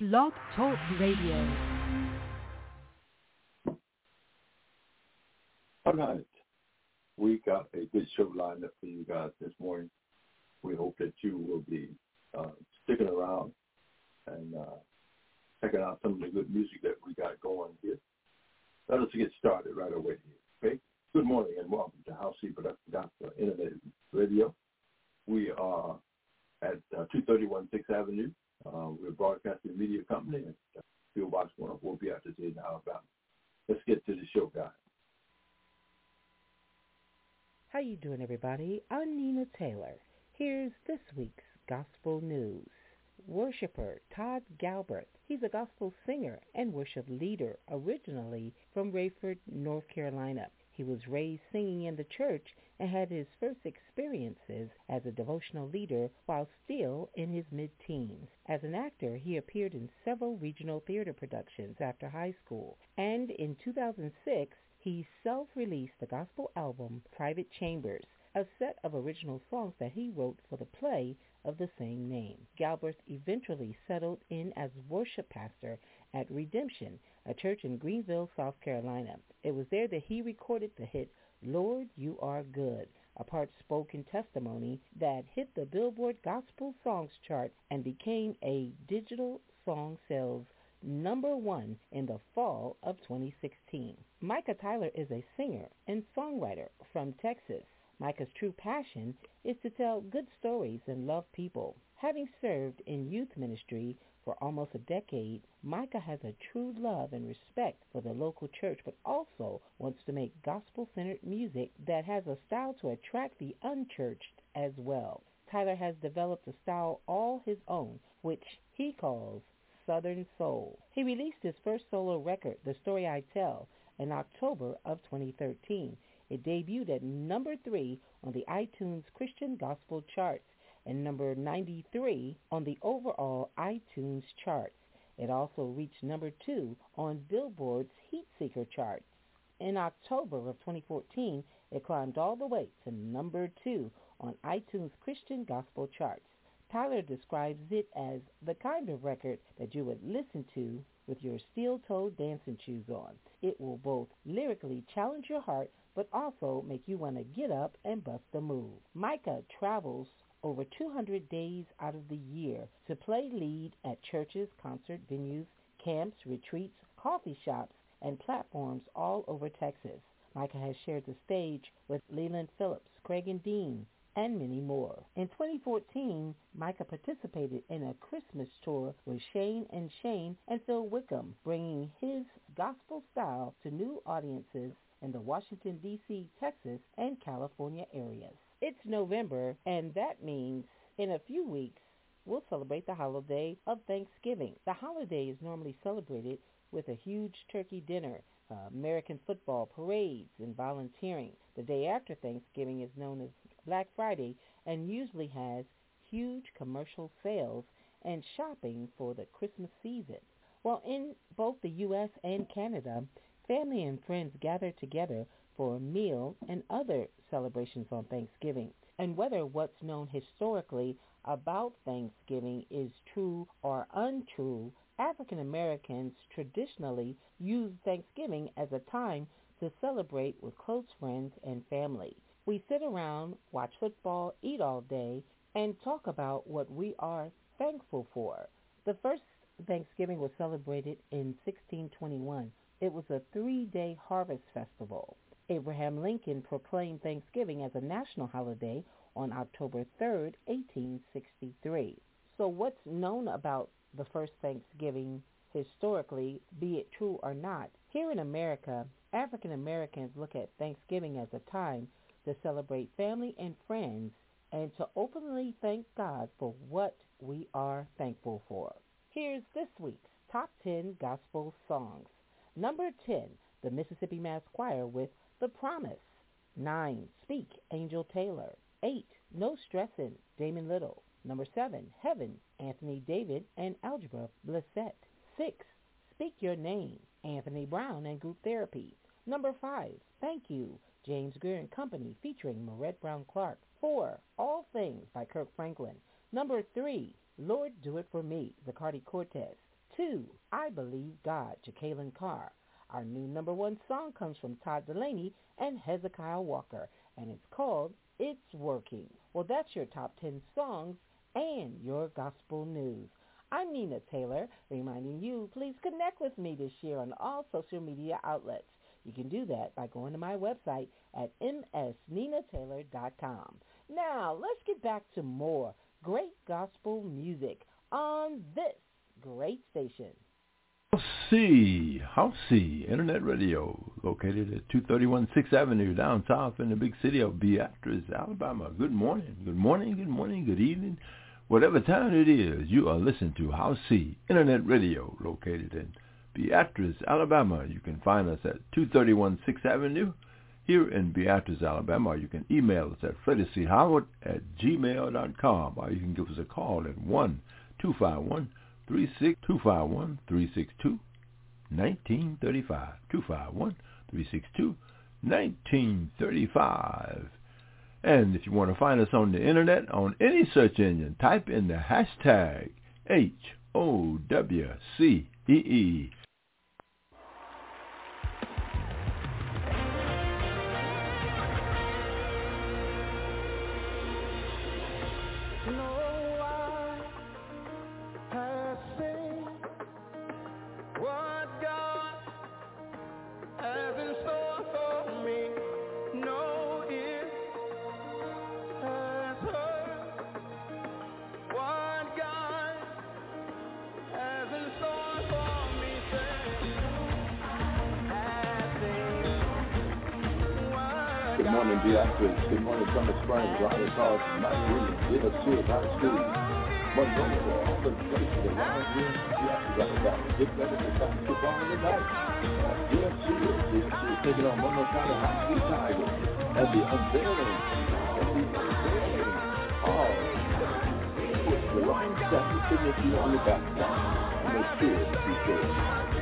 Blog Talk Radio. All right. We got a good show lined up for you guys this morning. We hope that you will be uh, sticking around and uh, checking out some of the good music that we got going here. Let us get started right away here. Okay? Good morning and welcome to HOWCEE Production Gospel Radio. We are at uh, 231 6th Avenue. Uh, we're a broadcasting media company and uh, Field Box 104 Beatrice in Alabama. Let's get to the show, guys. How you doing, everybody? I'm Nina Taylor. Here's this week's gospel news. Worshipper Todd Galberth. He's a gospel singer and worship leader, originally from Raeford, North Carolina. He was raised singing in the church and had his first experiences as a devotional leader while still in his mid-teens. As an actor, he appeared in several regional theater productions after high school, and in 2006, he self-released the gospel album Private Chambers, a set of original songs that he wrote for the play of the same name. Galberth eventually settled in as worship pastor at Redemption, a church in Greenville, South Carolina. It was there that he recorded the hit Lord, You Are Good, a part-spoken testimony that hit the Billboard Gospel Songs chart and became a digital song sales number one in the fall of 2016. Micah Tyler is a singer and songwriter from Texas. Micah's true passion is to tell good stories and love people. Having served in youth ministry for almost a decade, Micah has a true love and respect for the local church, but also wants to make gospel-centered music that has a style to attract the unchurched as well. Tyler has developed a style all his own, which he calls Southern Soul. He released his first solo record, The Story I Tell, in October of 2013. It debuted at number three on the iTunes Christian Gospel charts and number 93 on the overall iTunes charts. It also reached number two on Billboard's Heatseeker charts. In October of 2014, it climbed all the way to number two on iTunes Christian Gospel charts. Tyler describes it as the kind of record that you would listen to with your steel-toed dancing shoes on. It will both lyrically challenge your heart but also make you want to get up and bust a move. Micah travels over 200 days out of the year to play lead at churches, concert venues, camps, retreats, coffee shops, and platforms all over Texas. Micah has shared the stage with Leeland Phillips, Craig and Dean, and many more. In 2014, Micah participated in a Christmas tour with Shane and Shane and Phil Wickham, bringing his gospel style to new audiences in the Washington, D.C., Texas, and California areas. November, and that means in a few weeks, we'll celebrate the holiday of Thanksgiving. The holiday is normally celebrated with a huge turkey dinner, uh, American football, parades, and volunteering. The day after Thanksgiving is known as Black Friday and usually has huge commercial sales and shopping for the Christmas season. While in both the U.S. and Canada, family and friends gather together for a meal and other celebrations on Thanksgiving. And whether what's known historically about Thanksgiving is true or untrue, African Americans traditionally use Thanksgiving as a time to celebrate with close friends and family. We sit around, watch football, eat all day, and talk about what we are thankful for. The first Thanksgiving was celebrated in 1621. It was a three-day harvest festival. Abraham Lincoln proclaimed Thanksgiving as a national holiday on October 3, 1863. So what's known about the first Thanksgiving historically, be it true or not? Here in America, African Americans look at Thanksgiving as a time to celebrate family and friends and to openly thank God for what we are thankful for. Here's this week's Top 10 Gospel Songs. Number 10, the Mississippi Mass Choir with the Promise. 9. Speak, Angel Taylor. 8. No Stressin', Damon Little. Number 7. Heaven, Anthony David and Algebra Blessett. 6. Speak Your Name, Anthony Brown and Group Therapy. Number 5. Thank You, James Greer and Company featuring Marette Brown Clark. 4. All Things by Kirk Franklin. Number 3. Lord Do It For Me, Zacardi Cortez. 2. I Believe God, Jekalyn Carr. Our new number one song comes from Todd Dulaney and Hezekiah Walker, and it's called It's Working. Well, that's your top 10 songs and your gospel news. I'm Nina Taylor, reminding you, please connect with me this year on all social media outlets. You can do that by going to my website at msninataylor.com. Now, let's get back to more great gospel music on this great station. House C, House C, Internet Radio, located at 231 6th Avenue, down south in the big city of Beatrice, Alabama. Good morning, good morning, good morning, good evening. Whatever time it is, you are listening to House C, Internet Radio, located in Beatrice, Alabama. You can find us at 231 6th Avenue here in Beatrice, Alabama. You can email us at freddiechoward at gmail.com, or you can give us a call at 1 251 251 362 1935 251 362 1935 and if you want to find us on the internet on any search engine type in the hashtag H-O-W-C-E-E High School, all the places around here. Beatrice, Alabama. Get ready for basketball tonight. DFC is, DFC is taking on Monroe County High School Tigers at the unveiling, at the unveiling of the line set the signature on the background. Make sure you show Mark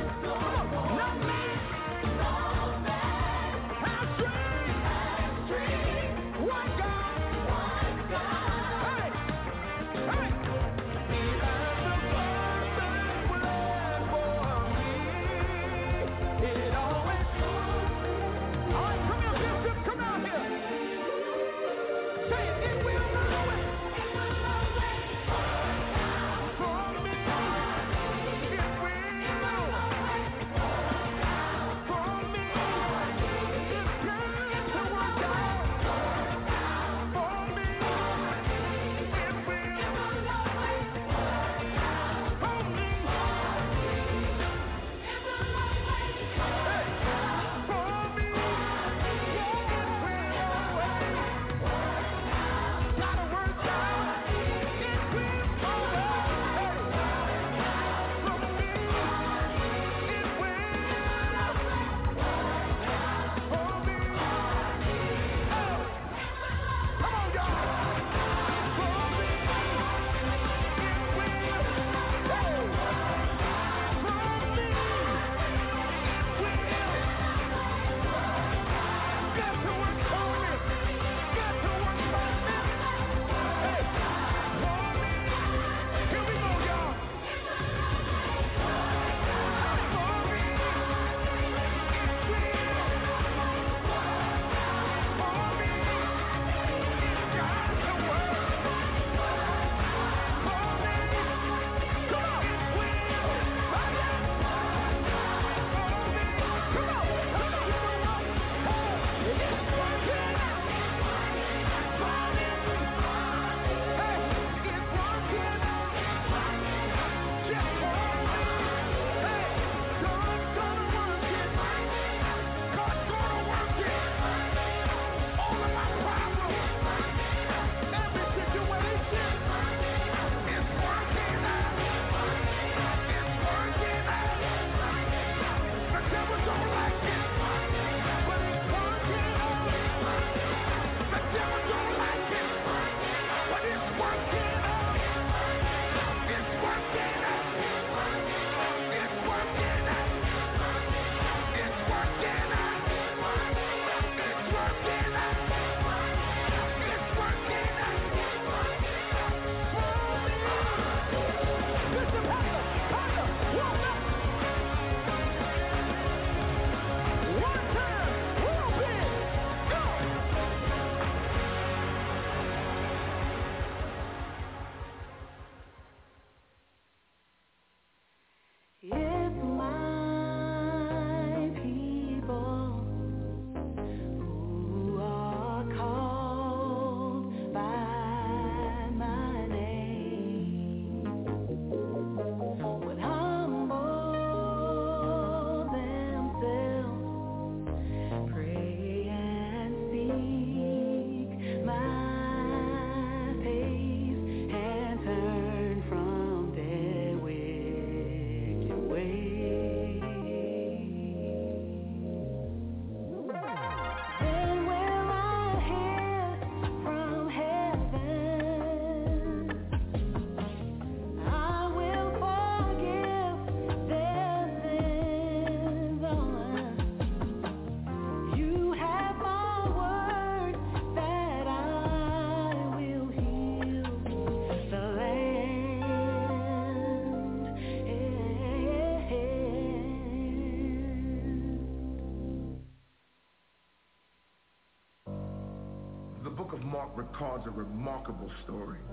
records a remarkable story.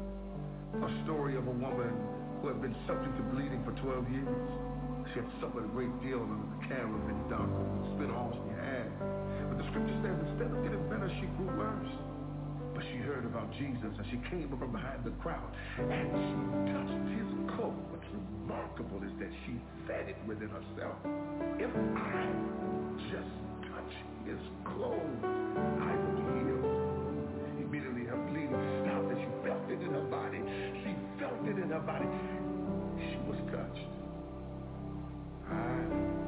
A story of a woman who had been subject to bleeding for 12 years. She had suffered a great deal under the care of many doctors and spent all she had. But the scripture says instead of getting better, she grew worse. But she heard about Jesus and she came from behind the crowd and she touched his coat. What's remarkable is that she said it within herself. If I just touch his clothes, I it in her body. She felt it in her body. She was touched. I ah.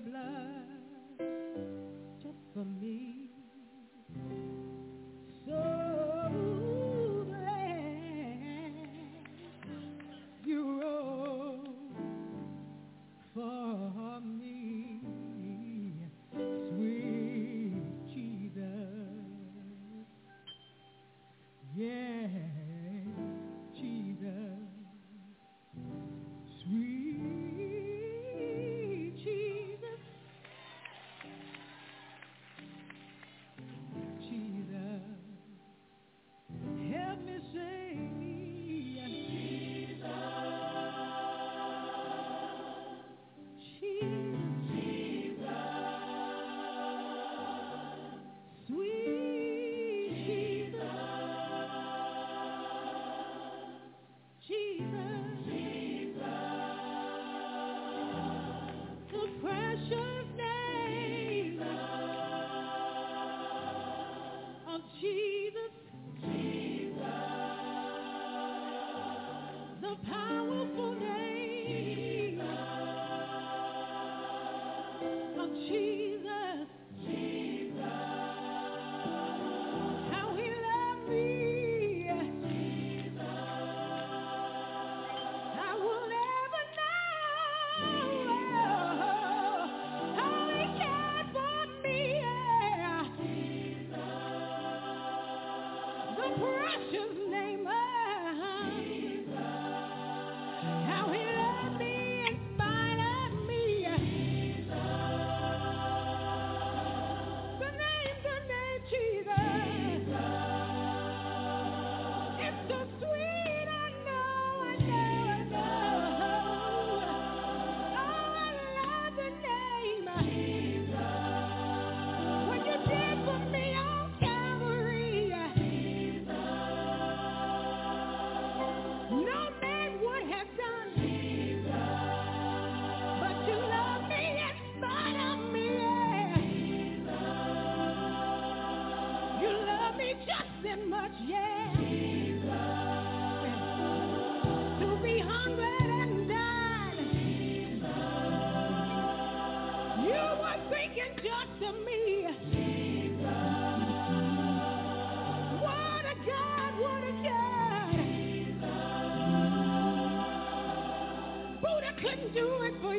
Blood do it for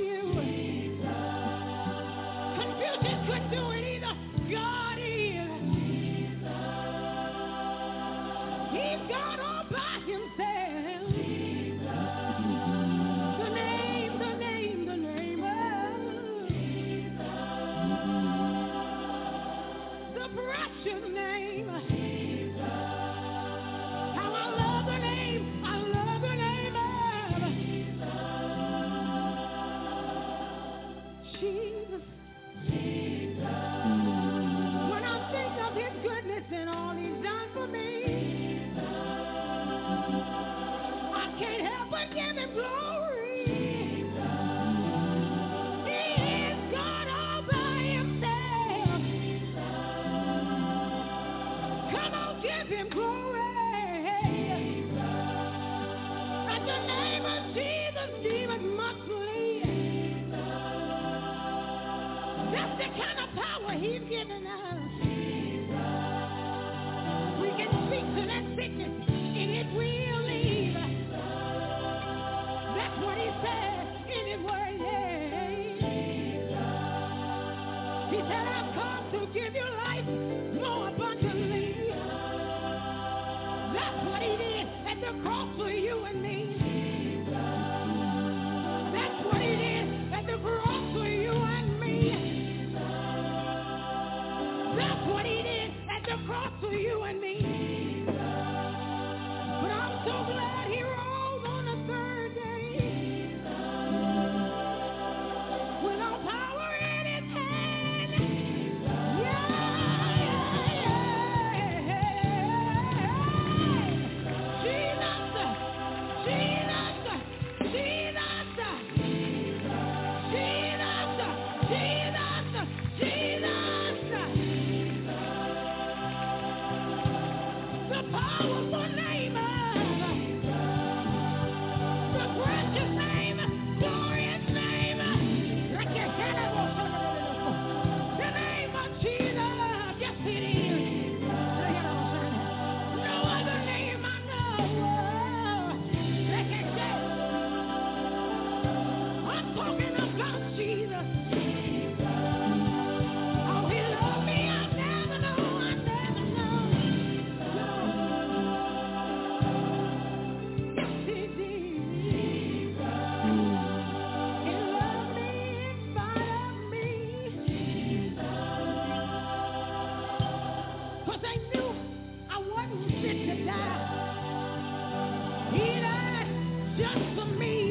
Come on,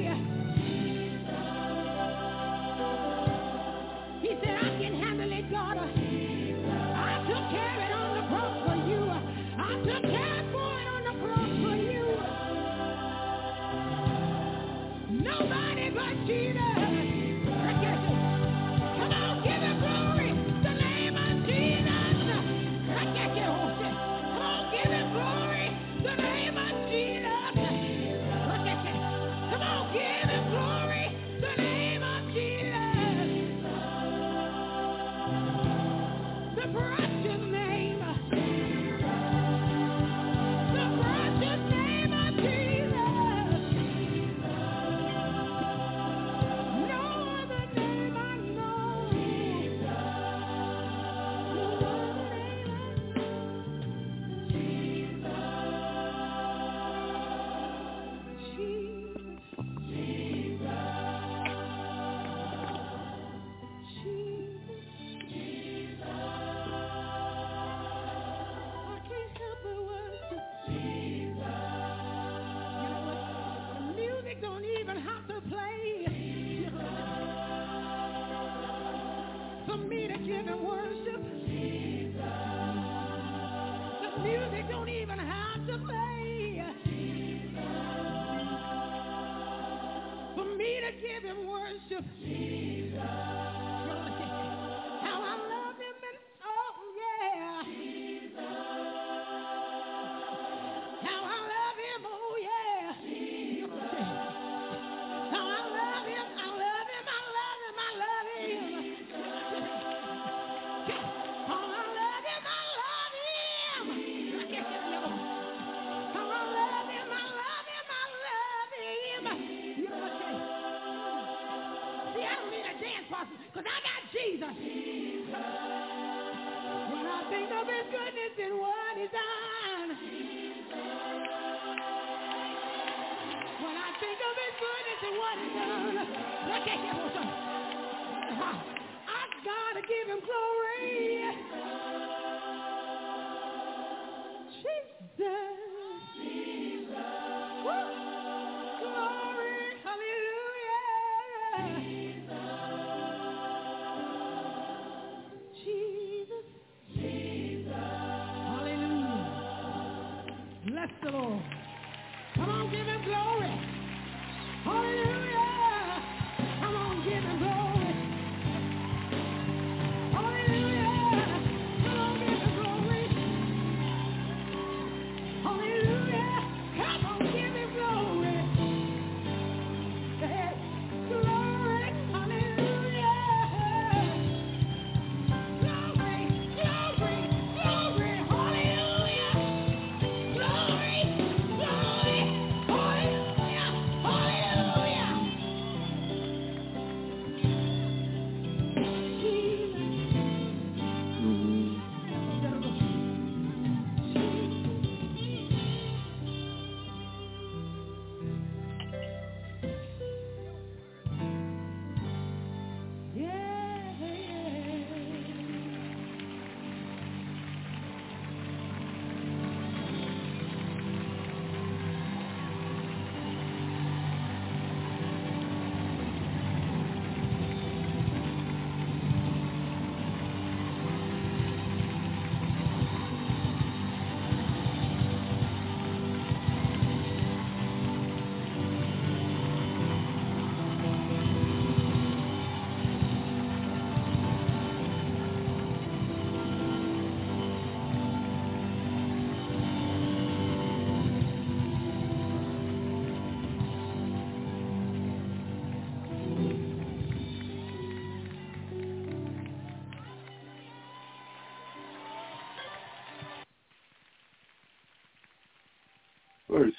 I gotta give him glory.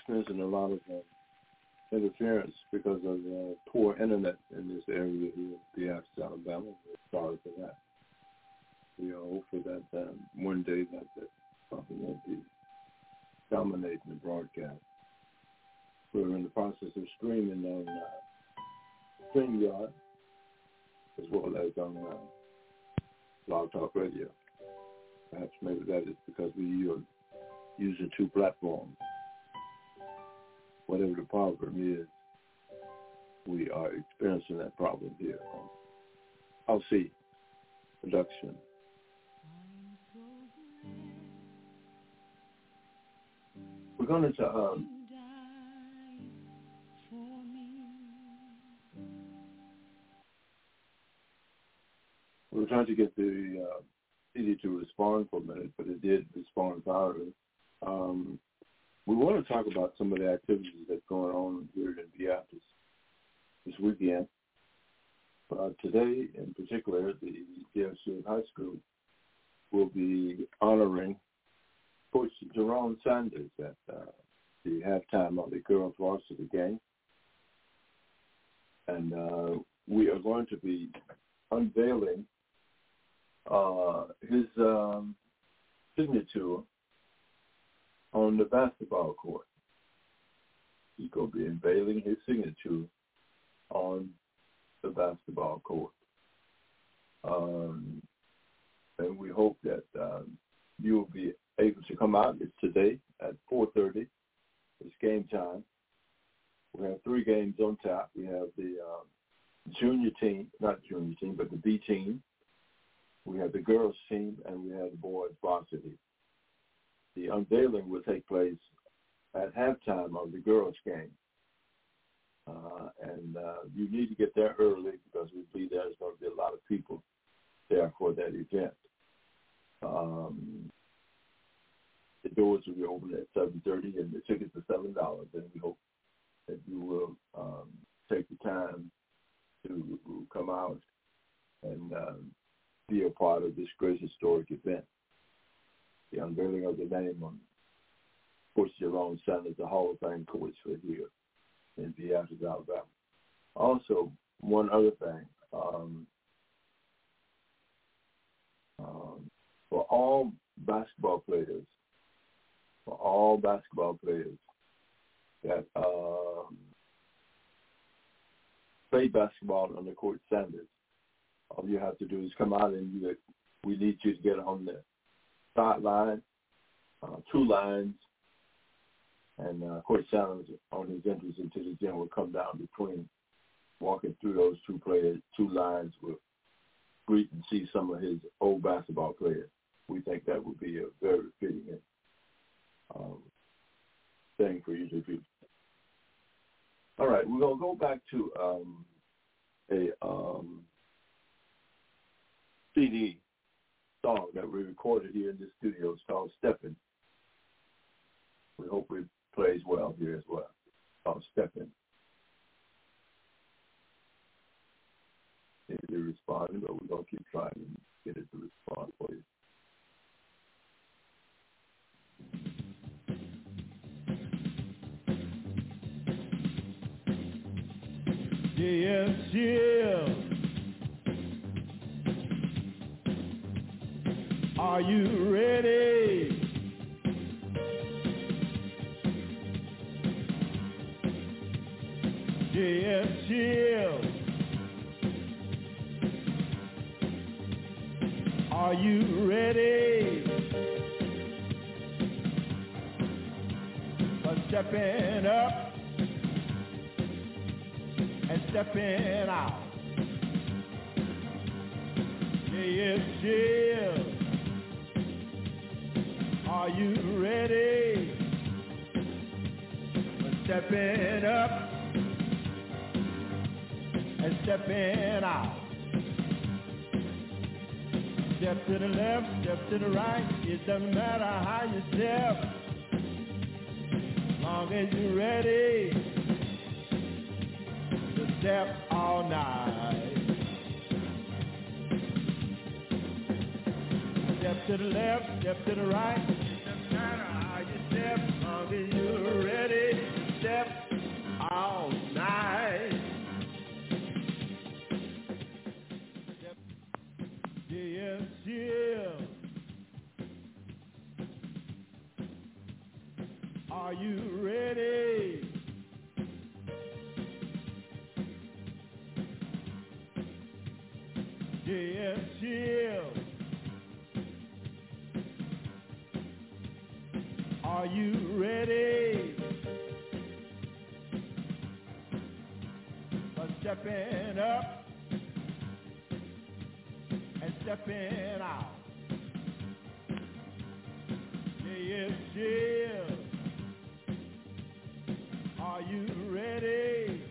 Experiencing a lot of uh, interference because of uh, poor internet in this area here, Beatrice, Alabama. We're sorry for that. We are hopeful that um, one day that that something won't be dominating the broadcast. We're in the process of streaming on uh, StreamYard as well as on uh, Blog Talk Radio. Perhaps maybe that is because we are using two platforms whatever the problem is, we are experiencing that problem here. HOWCEE production. We're going to um, we were trying to get the uh, CD to respond for a minute, but it did respond entirely. Um, we want to talk about some of the activities that's going on here in Beatrice this weekend. Uh, today, in particular, the DFC High School will be honoring Coach Jerome Sanders at uh, the halftime of the girls' varsity game. And uh, we are going to be unveiling uh, his um, signature on the basketball court. He's going to be unveiling his signature on the basketball court. Um, and we hope that um, you will be able to come out. It's today at 4.30. It's game time. We have three games on tap. We have the um, junior team, not junior team, but the B team. We have the girls team, and we have the boys varsity unveiling will take place at halftime of the girls' game. Uh, and uh, you need to get there early because we believe there's going to be a lot of people there for that event. Um, the doors will be open at 7.30 and the tickets are $7. And we hope that you will um, take the time to come out and um, be a part of this great historic event. Unveiling of the name on Coach Jerome Sanders, the Hall of Fame coach for here in Beatrice, Alabama. Also, one other thing, um, um, for all basketball players, for all basketball players that um, play basketball on the court standards, all you have to do is come out and you, we need you to get on the sideline, uh, two lines, and uh, Coach Sanders on his entrance into the gym will come down between, walking through those two players, two lines will greet and see some of his old basketball players. We think that would be a very fitting um, thing for you to do. All right, we're gonna go back to um, a um, CD song that we recorded here in the studio. It's called "Steppin'." We hope it plays well here as well. It's called "Steppin'." Maybe they're responding, but we're gonna keep trying to get it to respond for you. Yes, yeah. Are you ready? Yes, yeah. Are you ready? For stepping up and stepping out. Yes, yeah. Are you ready? Stepping up and stepping out. Step to the left, step to the right. It doesn't matter how you step, long as you're ready to step all night. Step to the left, step to the right. Are ready, step all night. J and C, are you ready? Yes, yeah. Are you ready? For stepping up and stepping out. Yes, yeah. Are you ready?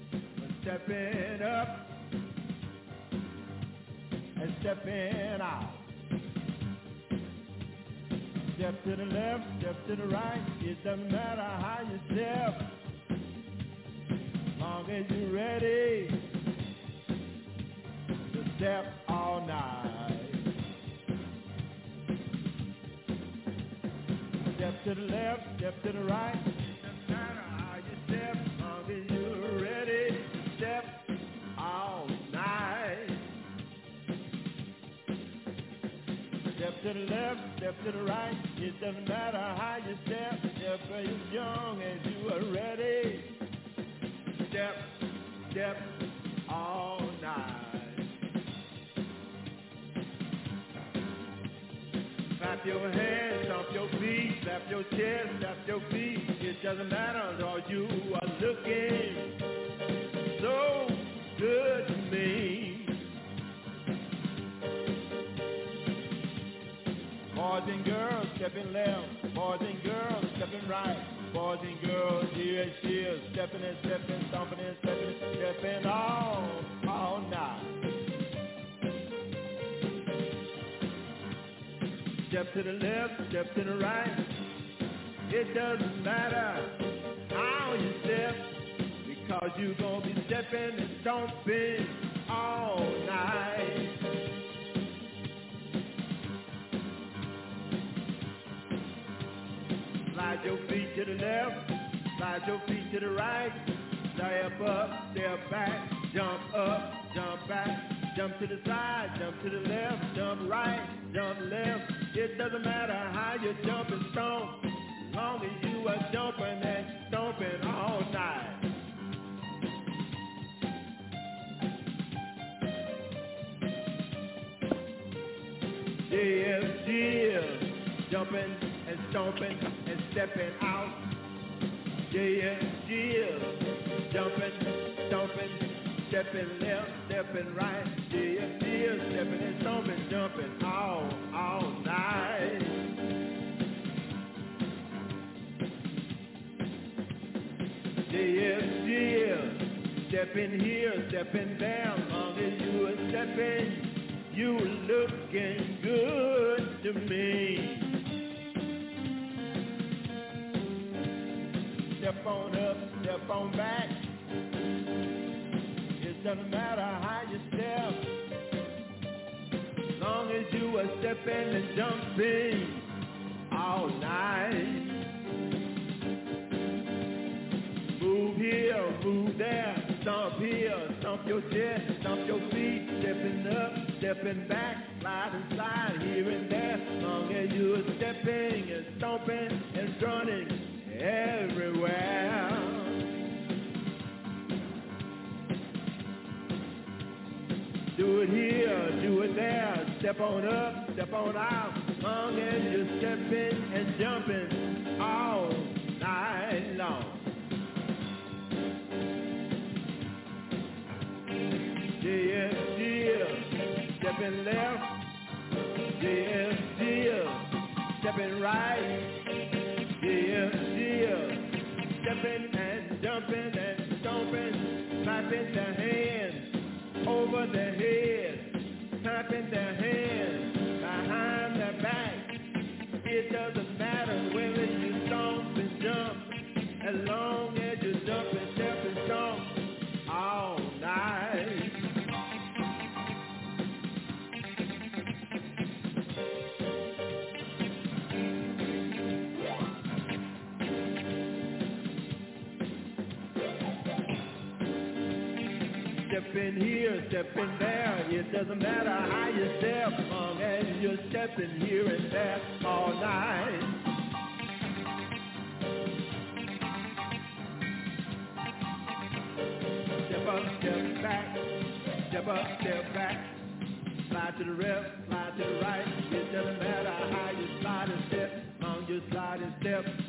For stepping up and stepping out. Step to the left, step to the right. It doesn't matter how you step, long as you're ready to step all night. Step to the left, step to the right. It doesn't matter how you step, long as you're ready to step all night. Step to the left, step to the right. It doesn't matter how you step. Step as young as you are ready. Step, step all night. Clap your hands, stomp your feet, slap your chest, tap your feet. It doesn't matter, Lord, you are looking so good to me. Boys and girls stepping left, boys and girls stepping right. Boys and girls, here she is, stepping and stepping, stomping and stepping, stepping all, all night. Step to the left, step to the right. It doesn't matter how you step, because you're gonna be stepping and stomping all night. Your feet to the left, slide your feet to the right. Step up, step back, jump up, jump back, jump to the side, jump to the left, jump right, jump left. It doesn't matter how you jump and stomp, as long as you are jumping and stomping all night. Yes, yes, jumping and stomping and stepping out. Yes, yes, jumping, stomping, stepping left, stepping right. Yes, yes, stepping and stomping, jumping all, all night. Yes, yes, stepping here, stepping there, long as you are stepping. You looking good to me. Step on up, step on back. It doesn't matter how you step. as Long as you are stepping and jumping all night. Move here, move there, stomp here, stomp your chest, stomp your feet, stepping up, stepping back, slide and slide here and there. Long as you are stepping and stomping and running everywhere. Do it here, do it there, step on up, step on out. Long as you're stepping and jumping all night long. Dear, dear, stepping left. Dear, dear, stepping right. Stepping and jumping and stomping, clapping their hands over their head, clapping their hands Stepping here, stepping there, it doesn't matter how you step, long as you're stepping here and there all night. Step up, step back, step up, step back. Slide to the left, slide to the right. It doesn't matter how you slide and step, long you slide and step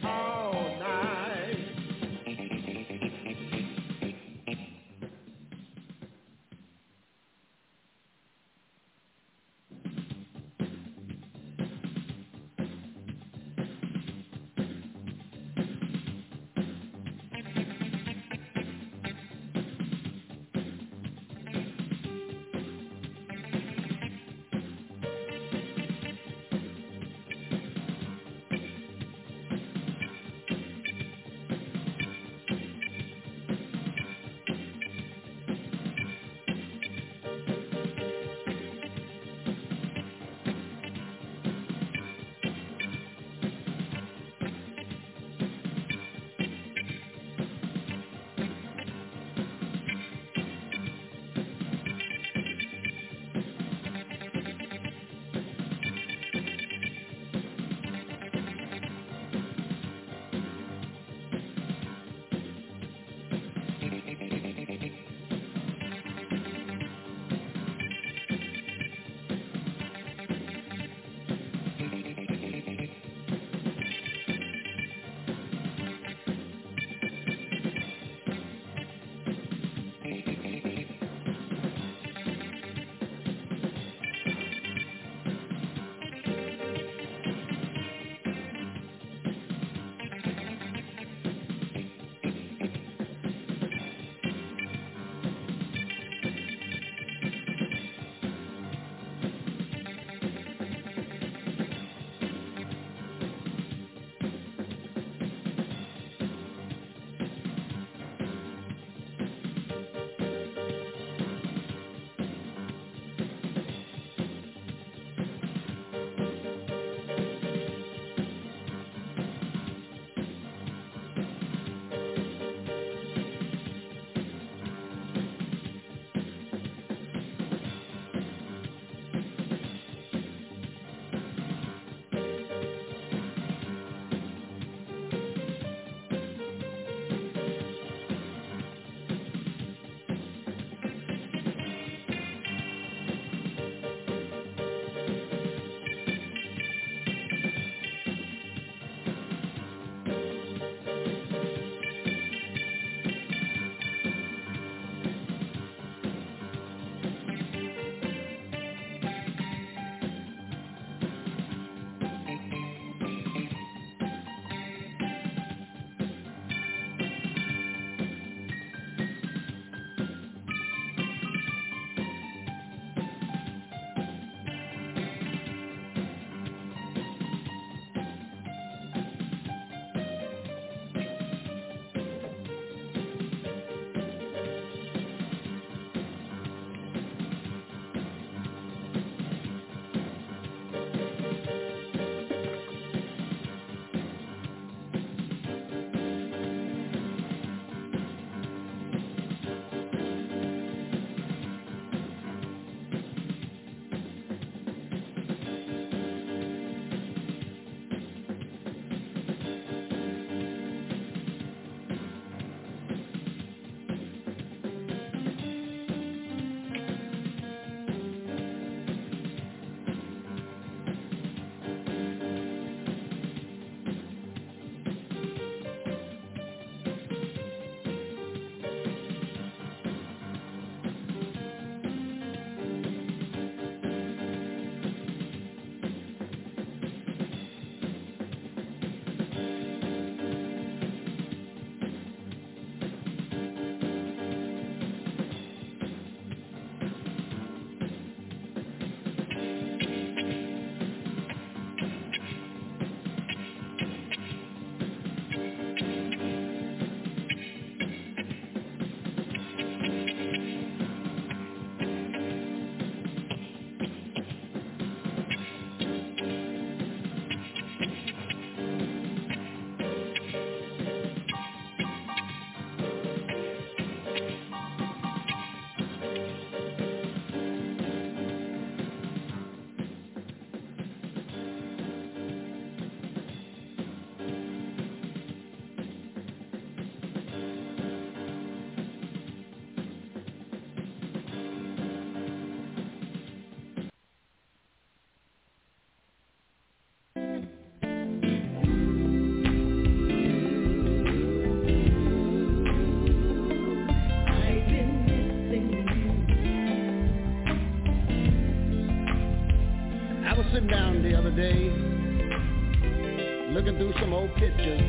looking through some old pictures.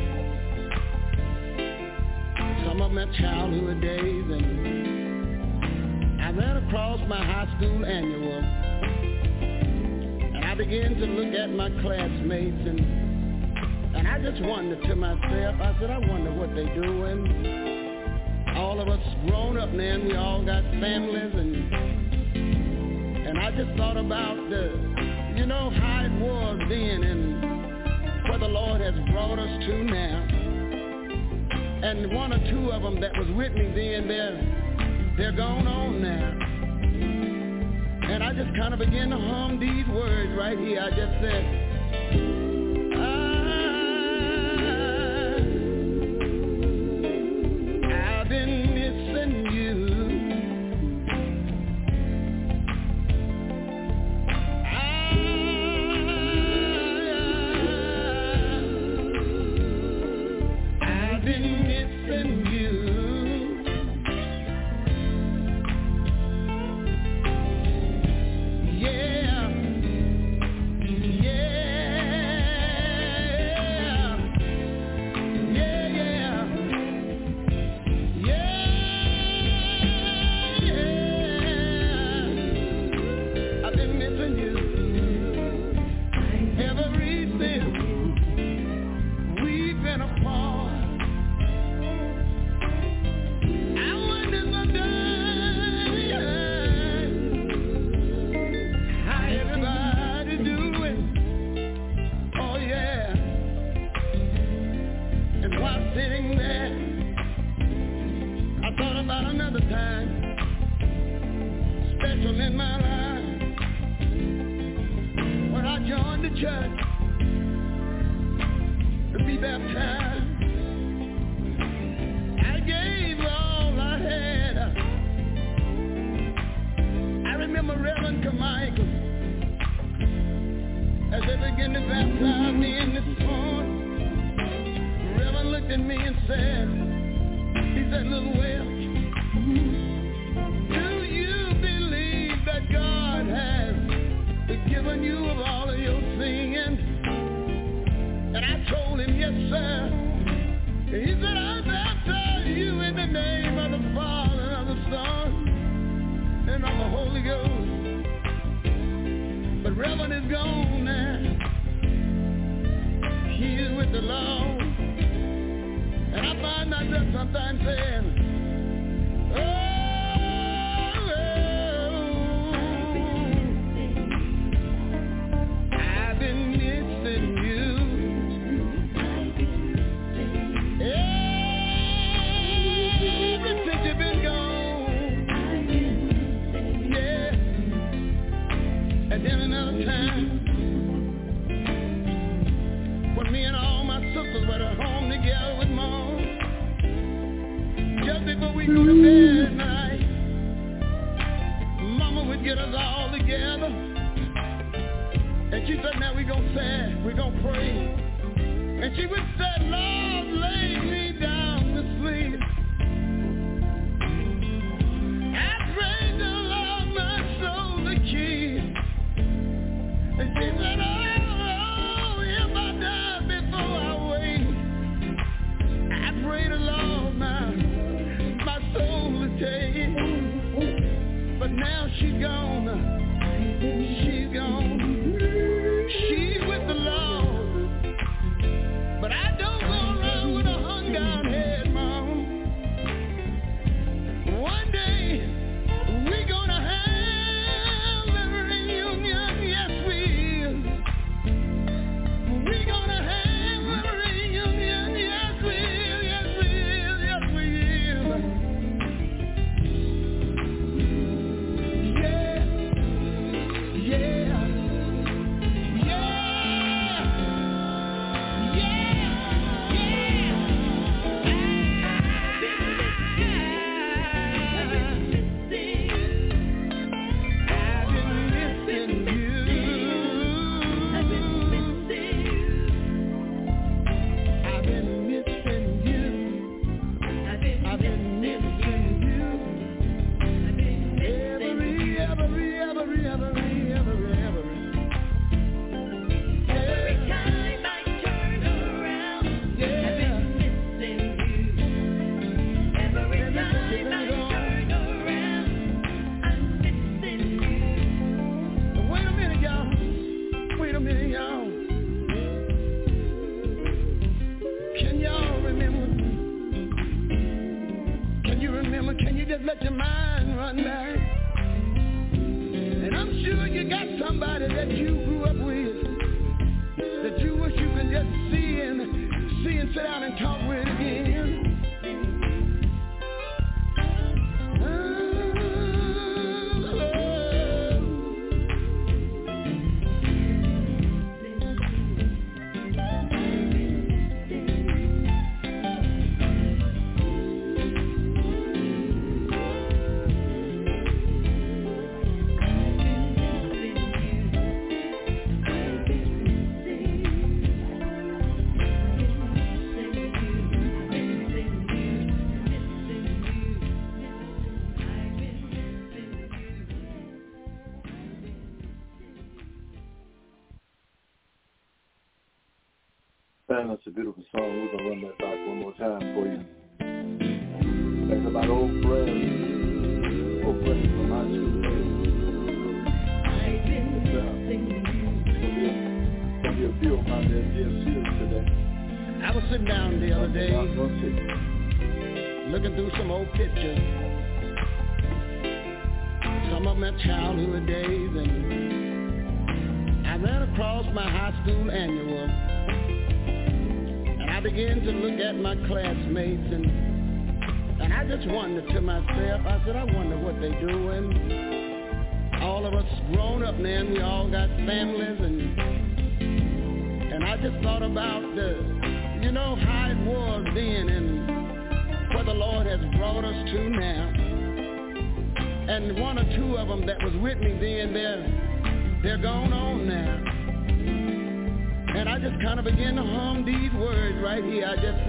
Some of my childhood days, and I ran across my high school annual. And I began to look at my classmates, and and I just wondered to myself, I said, I wonder what they doing. All of us grown up and we all got families, and and I just thought about the, you know, how it was then and where the Lord has brought us to now. And one or two of them that was with me then, they're, they're gone on now. And I just kind of began to hum these words right here. I just said, we gonna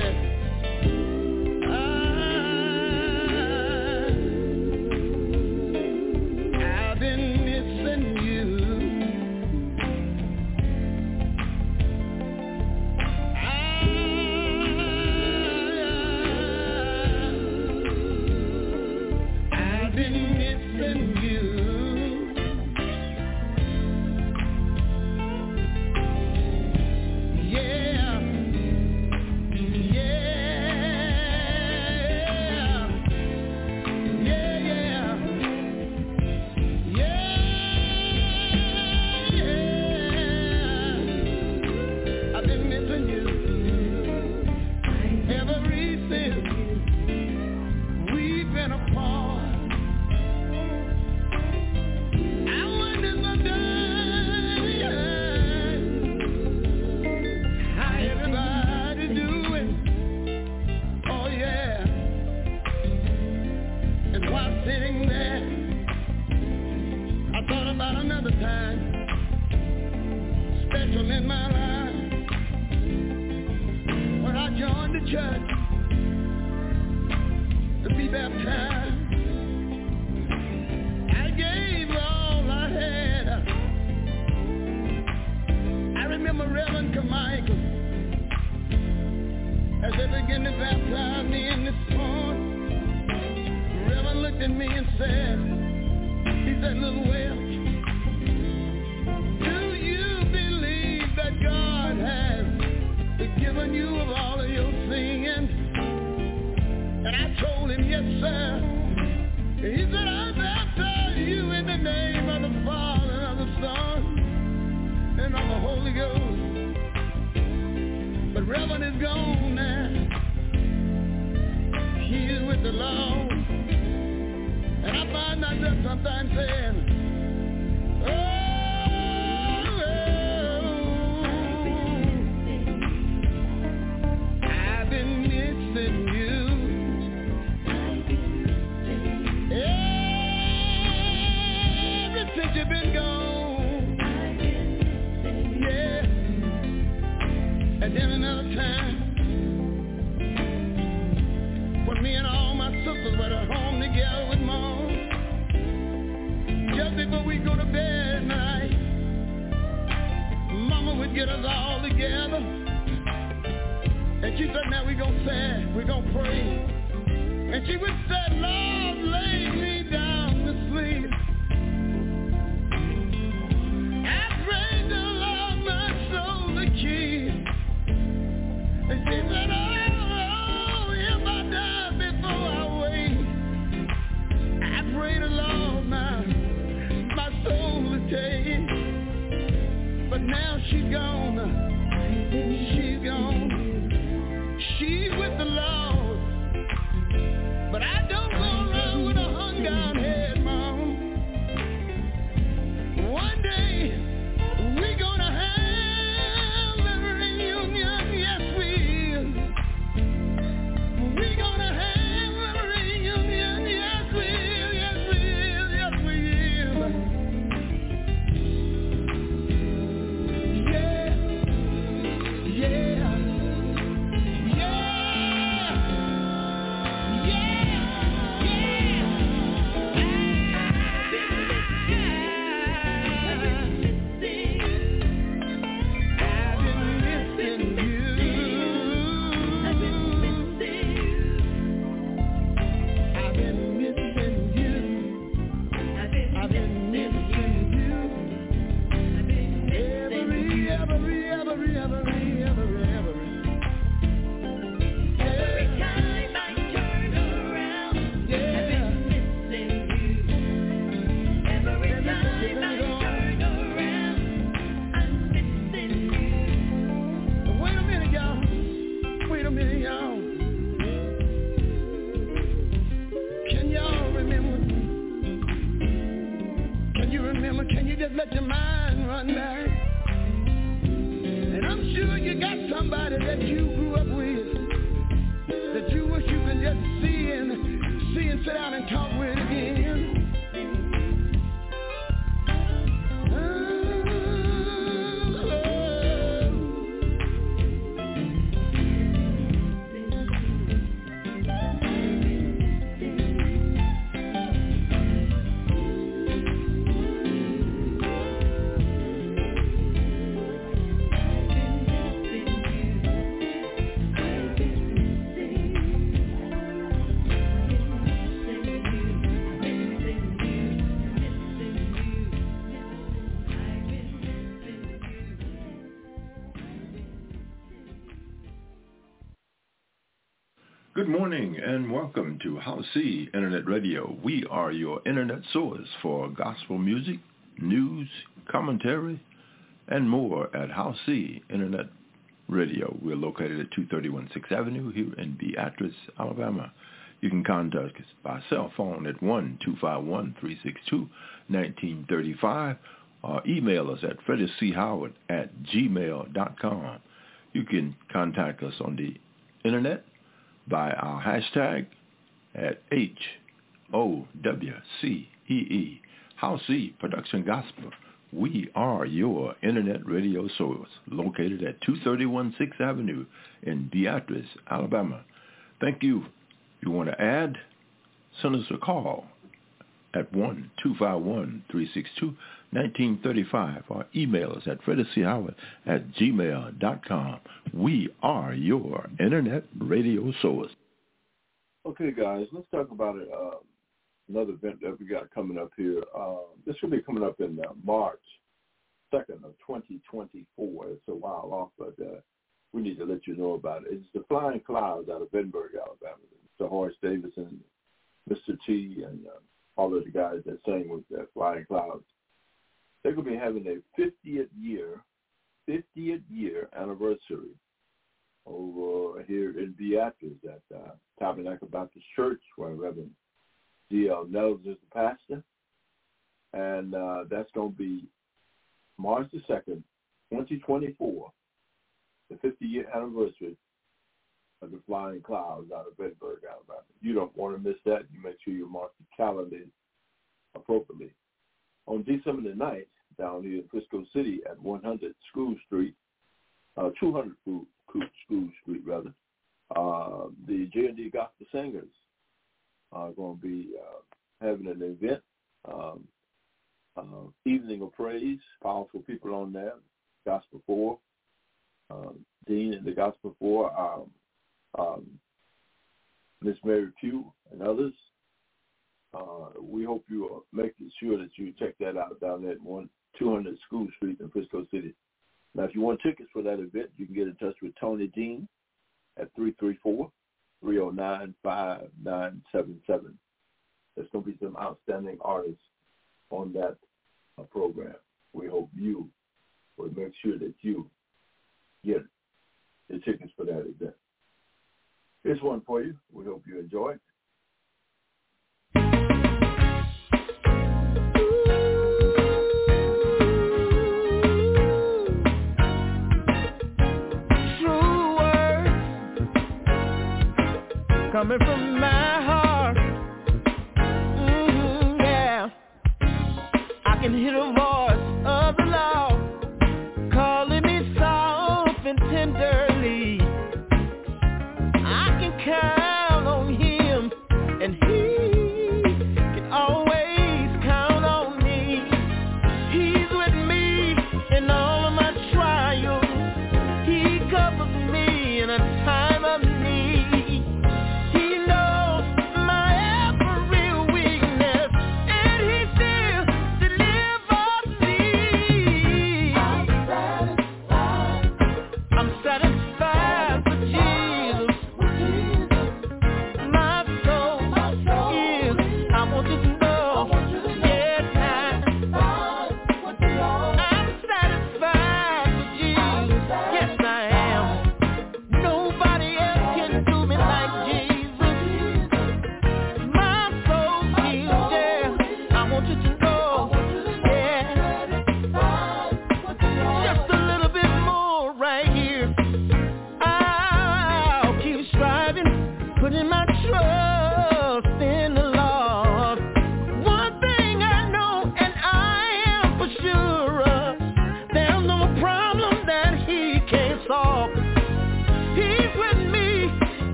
here. She's gone. She's gone. And welcome to House C Internet Radio. We are your internet source for gospel music, news, commentary, and more at House C Internet Radio. We're located at 231 6th Avenue here in Beatrice, Alabama. You can contact us by cell phone at 1-251-362-1935 or email us at freddiechoward at gmail.com. You can contact us on the internet by our hashtag at H-O-W-C-E-E, HOWCEE Production Gospel. We are your internet radio source located at 231 6th Avenue in Beatrice, Alabama. Thank you. You want to add, send us a call at 1-251-362-1935 or email us at freddiechoward at gmail.com. We are your internet radio source. Okay, guys, let's talk about it. Uh, another event that we got coming up here. Uh, this will be coming up in uh, March 2nd of 2024. It's a while off, but uh, we need to let you know about it. It's the Flying Clouds out of Benburg, Alabama. Mr. Horace Davidson, Mr. T, and uh, all of the guys that sang with that Flying Clouds. They're going to be having their 50th year, 50th year anniversary over here in Beatrice at uh, Tabernacle Baptist Church, where Reverend D.L. Nells is the pastor. And uh, that's going to be March the 2nd, 2024, the 50-year anniversary of the Flying Clouds out of Bedford, Alabama. You don't want to miss that. You make sure you mark the calendar appropriately. On December the 9th, down here in Frisco City at 100 School Street, uh, 200 School Street, rather, uh, the J&D Gospel Singers are going to be uh, having an event, um, uh, evening of praise, powerful people on there, Gospel 4, um, Dean and the Gospel 4, um, um, Miss Mary Pugh and others. Uh, we hope you are making sure that you check that out down at one 200 School Street in Frisco City. Now, if you want tickets for that event, you can get in touch with Tony Dean at 334-309-5977. There's going to be some outstanding artists on that uh, program. We hope you will make sure that you get the tickets for that event. Here's one for you. We hope you enjoy it. coming from my heart. Mm-hmm, yeah. I can hear the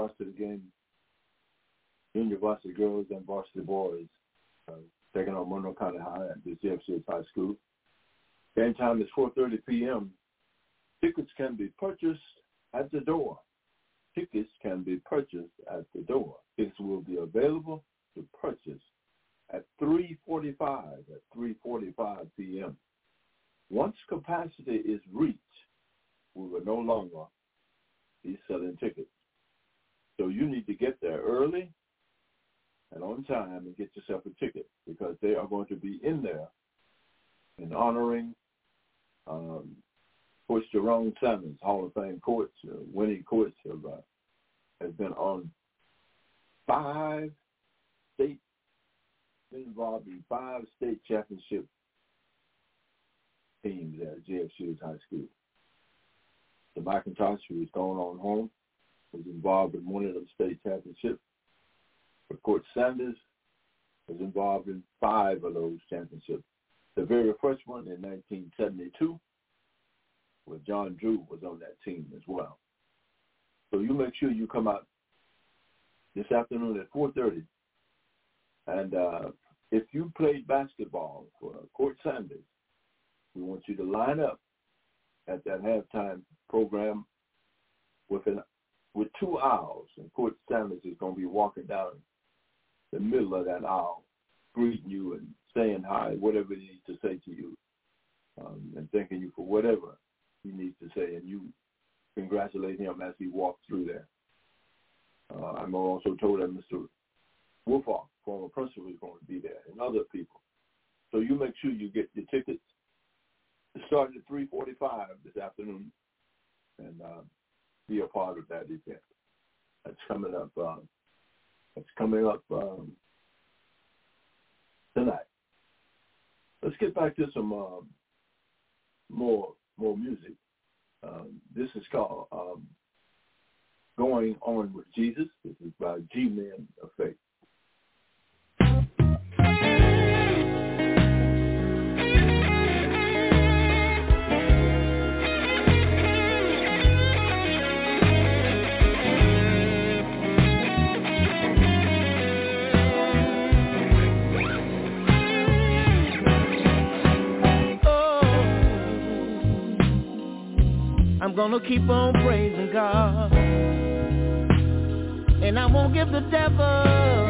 varsity game, junior varsity girls and varsity boys, uh, taking on Monroe County High at the GFCS High School. Game time is 4.30 p.m. Tickets can be purchased at the door. Tickets can be purchased at the door. Tickets will be available to purchase at 3.45 at 3.45 p.m. Once capacity is reached, we will no longer be selling tickets. So you need to get there early and on time and get yourself a ticket because they are going to be in there and honoring um, Coach Jerome Sammons, Hall of Fame coach, uh, winning coach of, uh, has been on five state, been involved in five state championship teams at JFC's high school. The McIntosh, who going on home, was involved in one of the state championships. But Coach Sanders was involved in five of those championships. The very first one in 1972, where John Drew was on that team as well. So you make sure you come out this afternoon at 4.30. And uh, if you played basketball for Court Sanders, we want you to line up at that halftime program with an with two aisles, and Coach Sanders is going to be walking down the middle of that aisle, greeting you and saying hi, whatever he needs to say to you, um, and thanking you for whatever he needs to say, and you congratulate him as he walks through there. Uh, I'm also told that Mr. Wolfoff, former principal, is going to be there, and other people. So you make sure you get your tickets starting at 3:45 this afternoon, and uh, be a part of that event. That's coming up. Um, that's coming up um, tonight. Let's get back to some um, more more music. Um, this is called um, "Going On with Jesus." This is by G Men of gonna keep on praising God. And I won't give the devil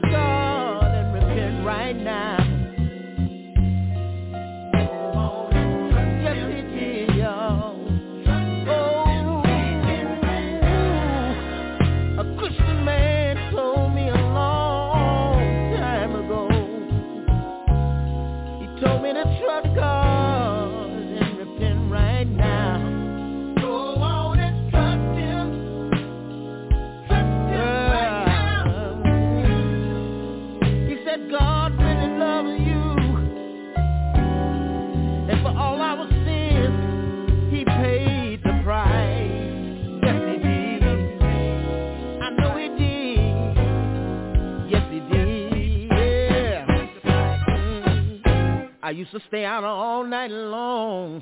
used to stay out all night long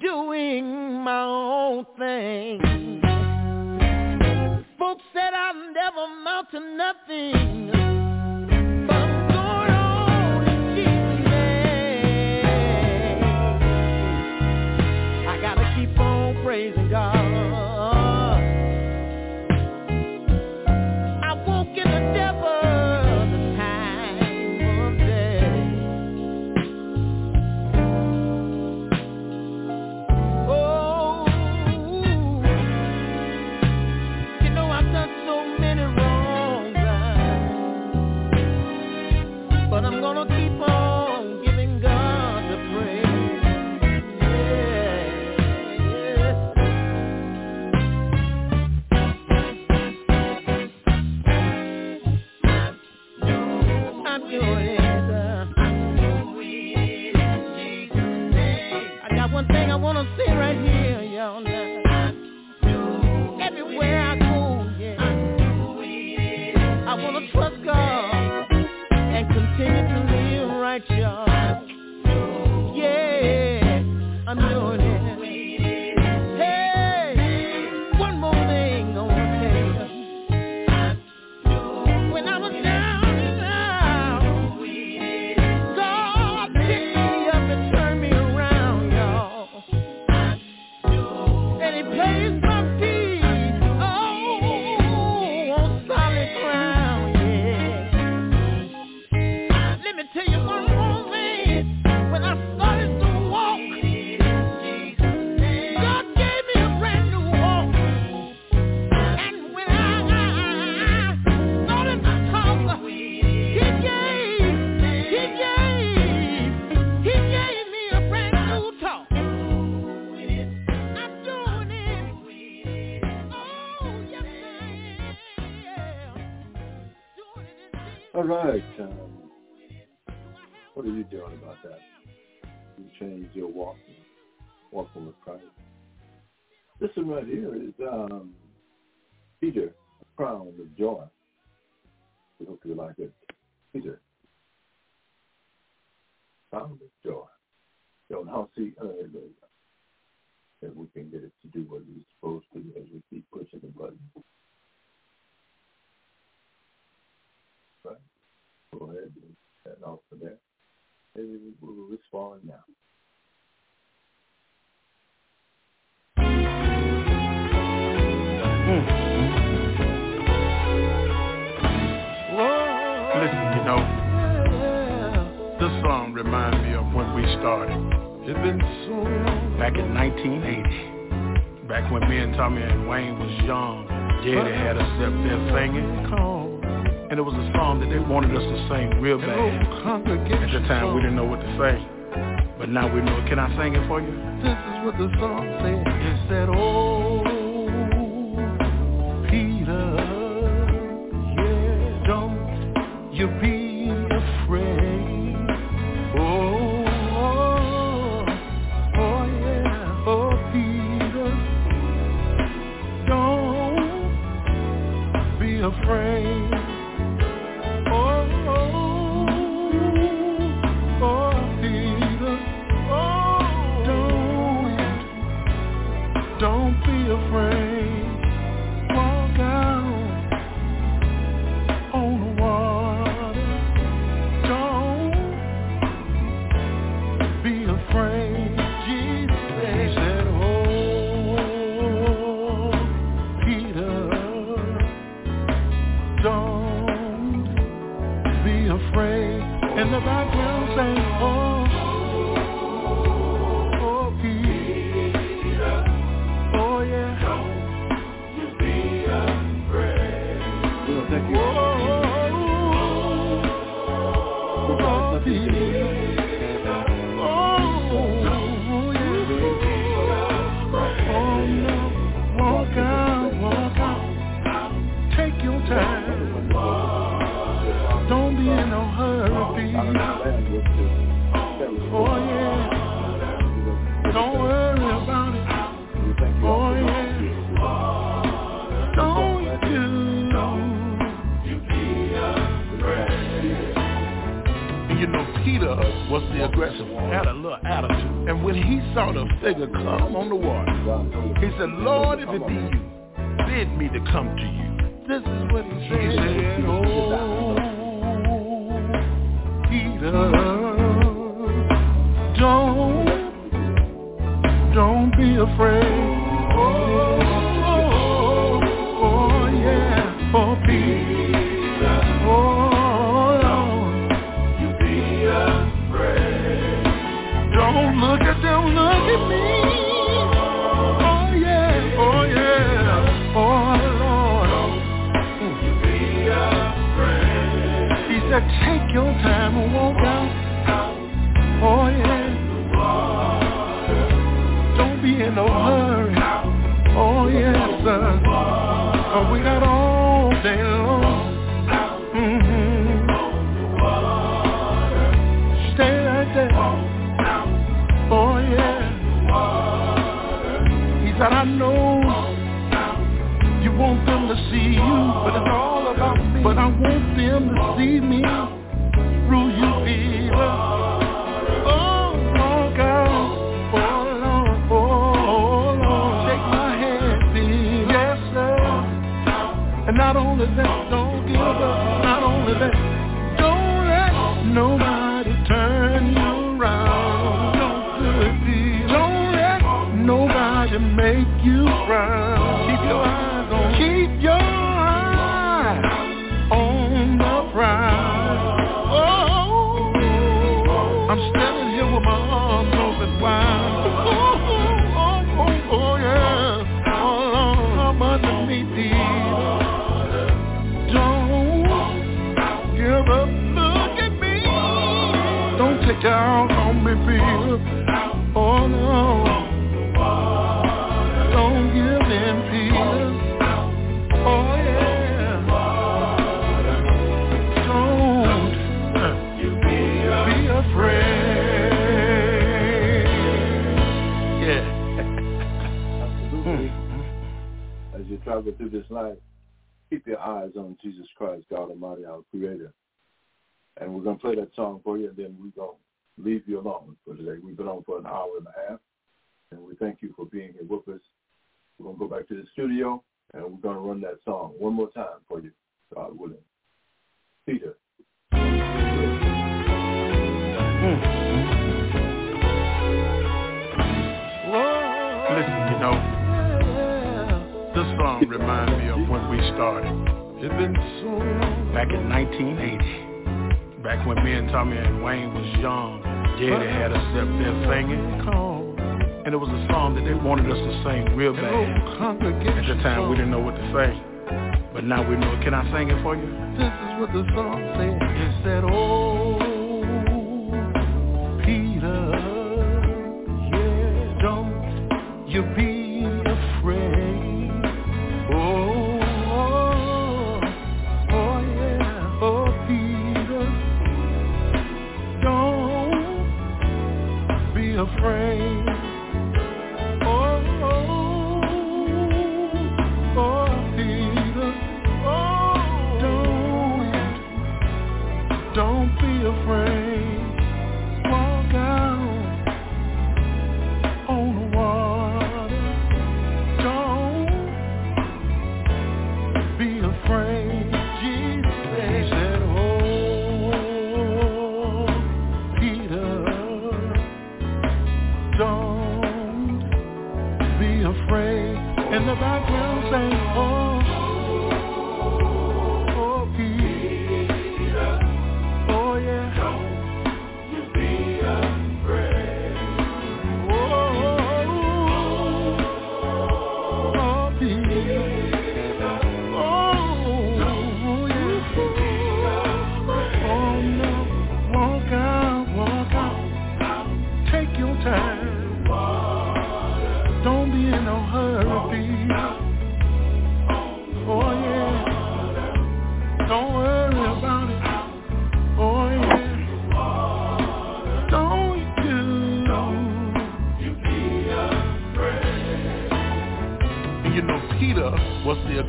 doing my own thing. Folks said I'd never amount to nothing. Peter, a crown of joy. We hope you like it. Peter, crown of joy. Don't see hallelujah. That we can get it to do what it's supposed to as we keep pushing the button. Right? Go ahead and set off for that. Maybe we will respond now. Listen, song reminds me of when we started. It's been so long. Back in 1980. Back when me and Tommy and Wayne was young. Daddy had us up there singing. And it was a song that they wanted us to sing real bad. At the time we didn't know what to sing. But now we know. Can I sing it for you? This is what the song said. It said, Oh, Take down on me, Peter. Oh no. Don't give in, Peter. Oh yeah. Don't be afraid. Yeah. Absolutely. As you travel through this life, keep your eyes on Jesus Christ, God Almighty, our Creator. And we're going to play that song for you, and then we're going to leave you alone for today. We've been on for an hour and a half, and we thank you for being here with us. We're going to go back to the studio, and we're going to run that song one more time for you, God willing. Peter. Listen, you know, this song reminds me of when we started. It's been so long. Back in 1980. Back when me and Tommy and Wayne was young. Daddy had us up there singing. And it was a song that they wanted us to sing real bad. At the time, we didn't know what to say. But now we know. Can I sing it for you? This is what the song said. It said, oh,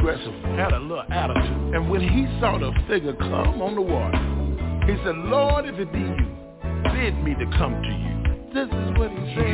aggressive, had a little attitude. And when he saw the figure come on the water, he said, Lord, if it be you, bid me to come to you. This is what he said.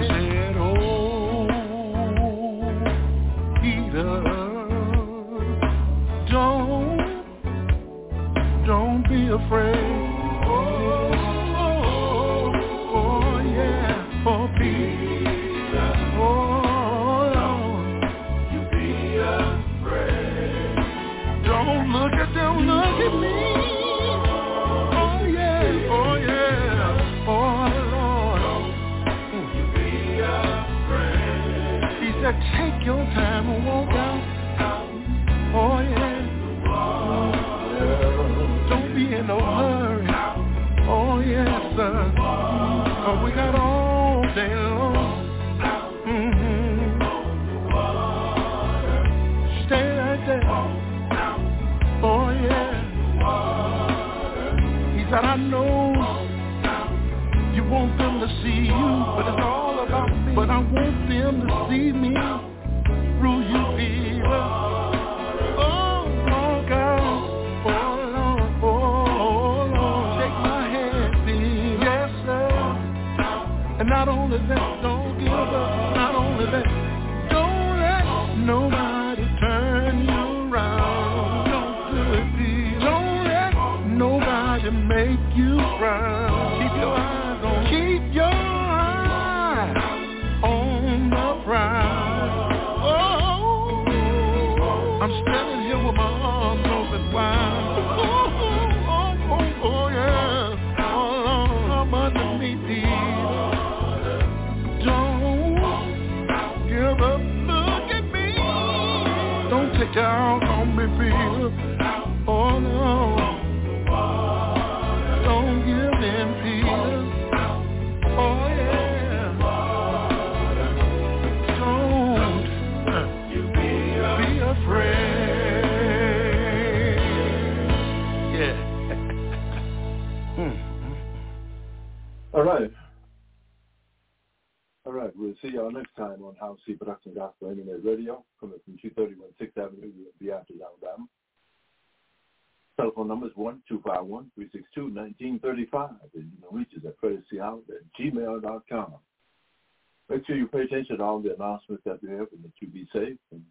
mentioned all the announcements that they have and that you be safe and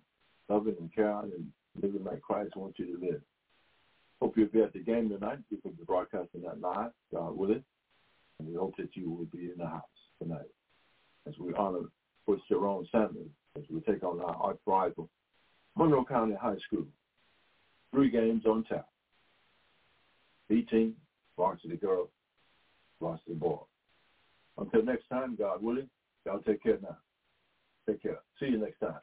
loving and caring and living like Christ wants you to live. Hope you'll be at the game tonight. We will be broadcasting that live, God willing. And we hope that you will be in the house tonight as we honor Coach Jerome Sanders as we take on our arch rival, Monroe County High School. Three games on tap. B team, varsity girls, varsity boy. Until next time, God willing, y'all take care now. Take care. See you next time.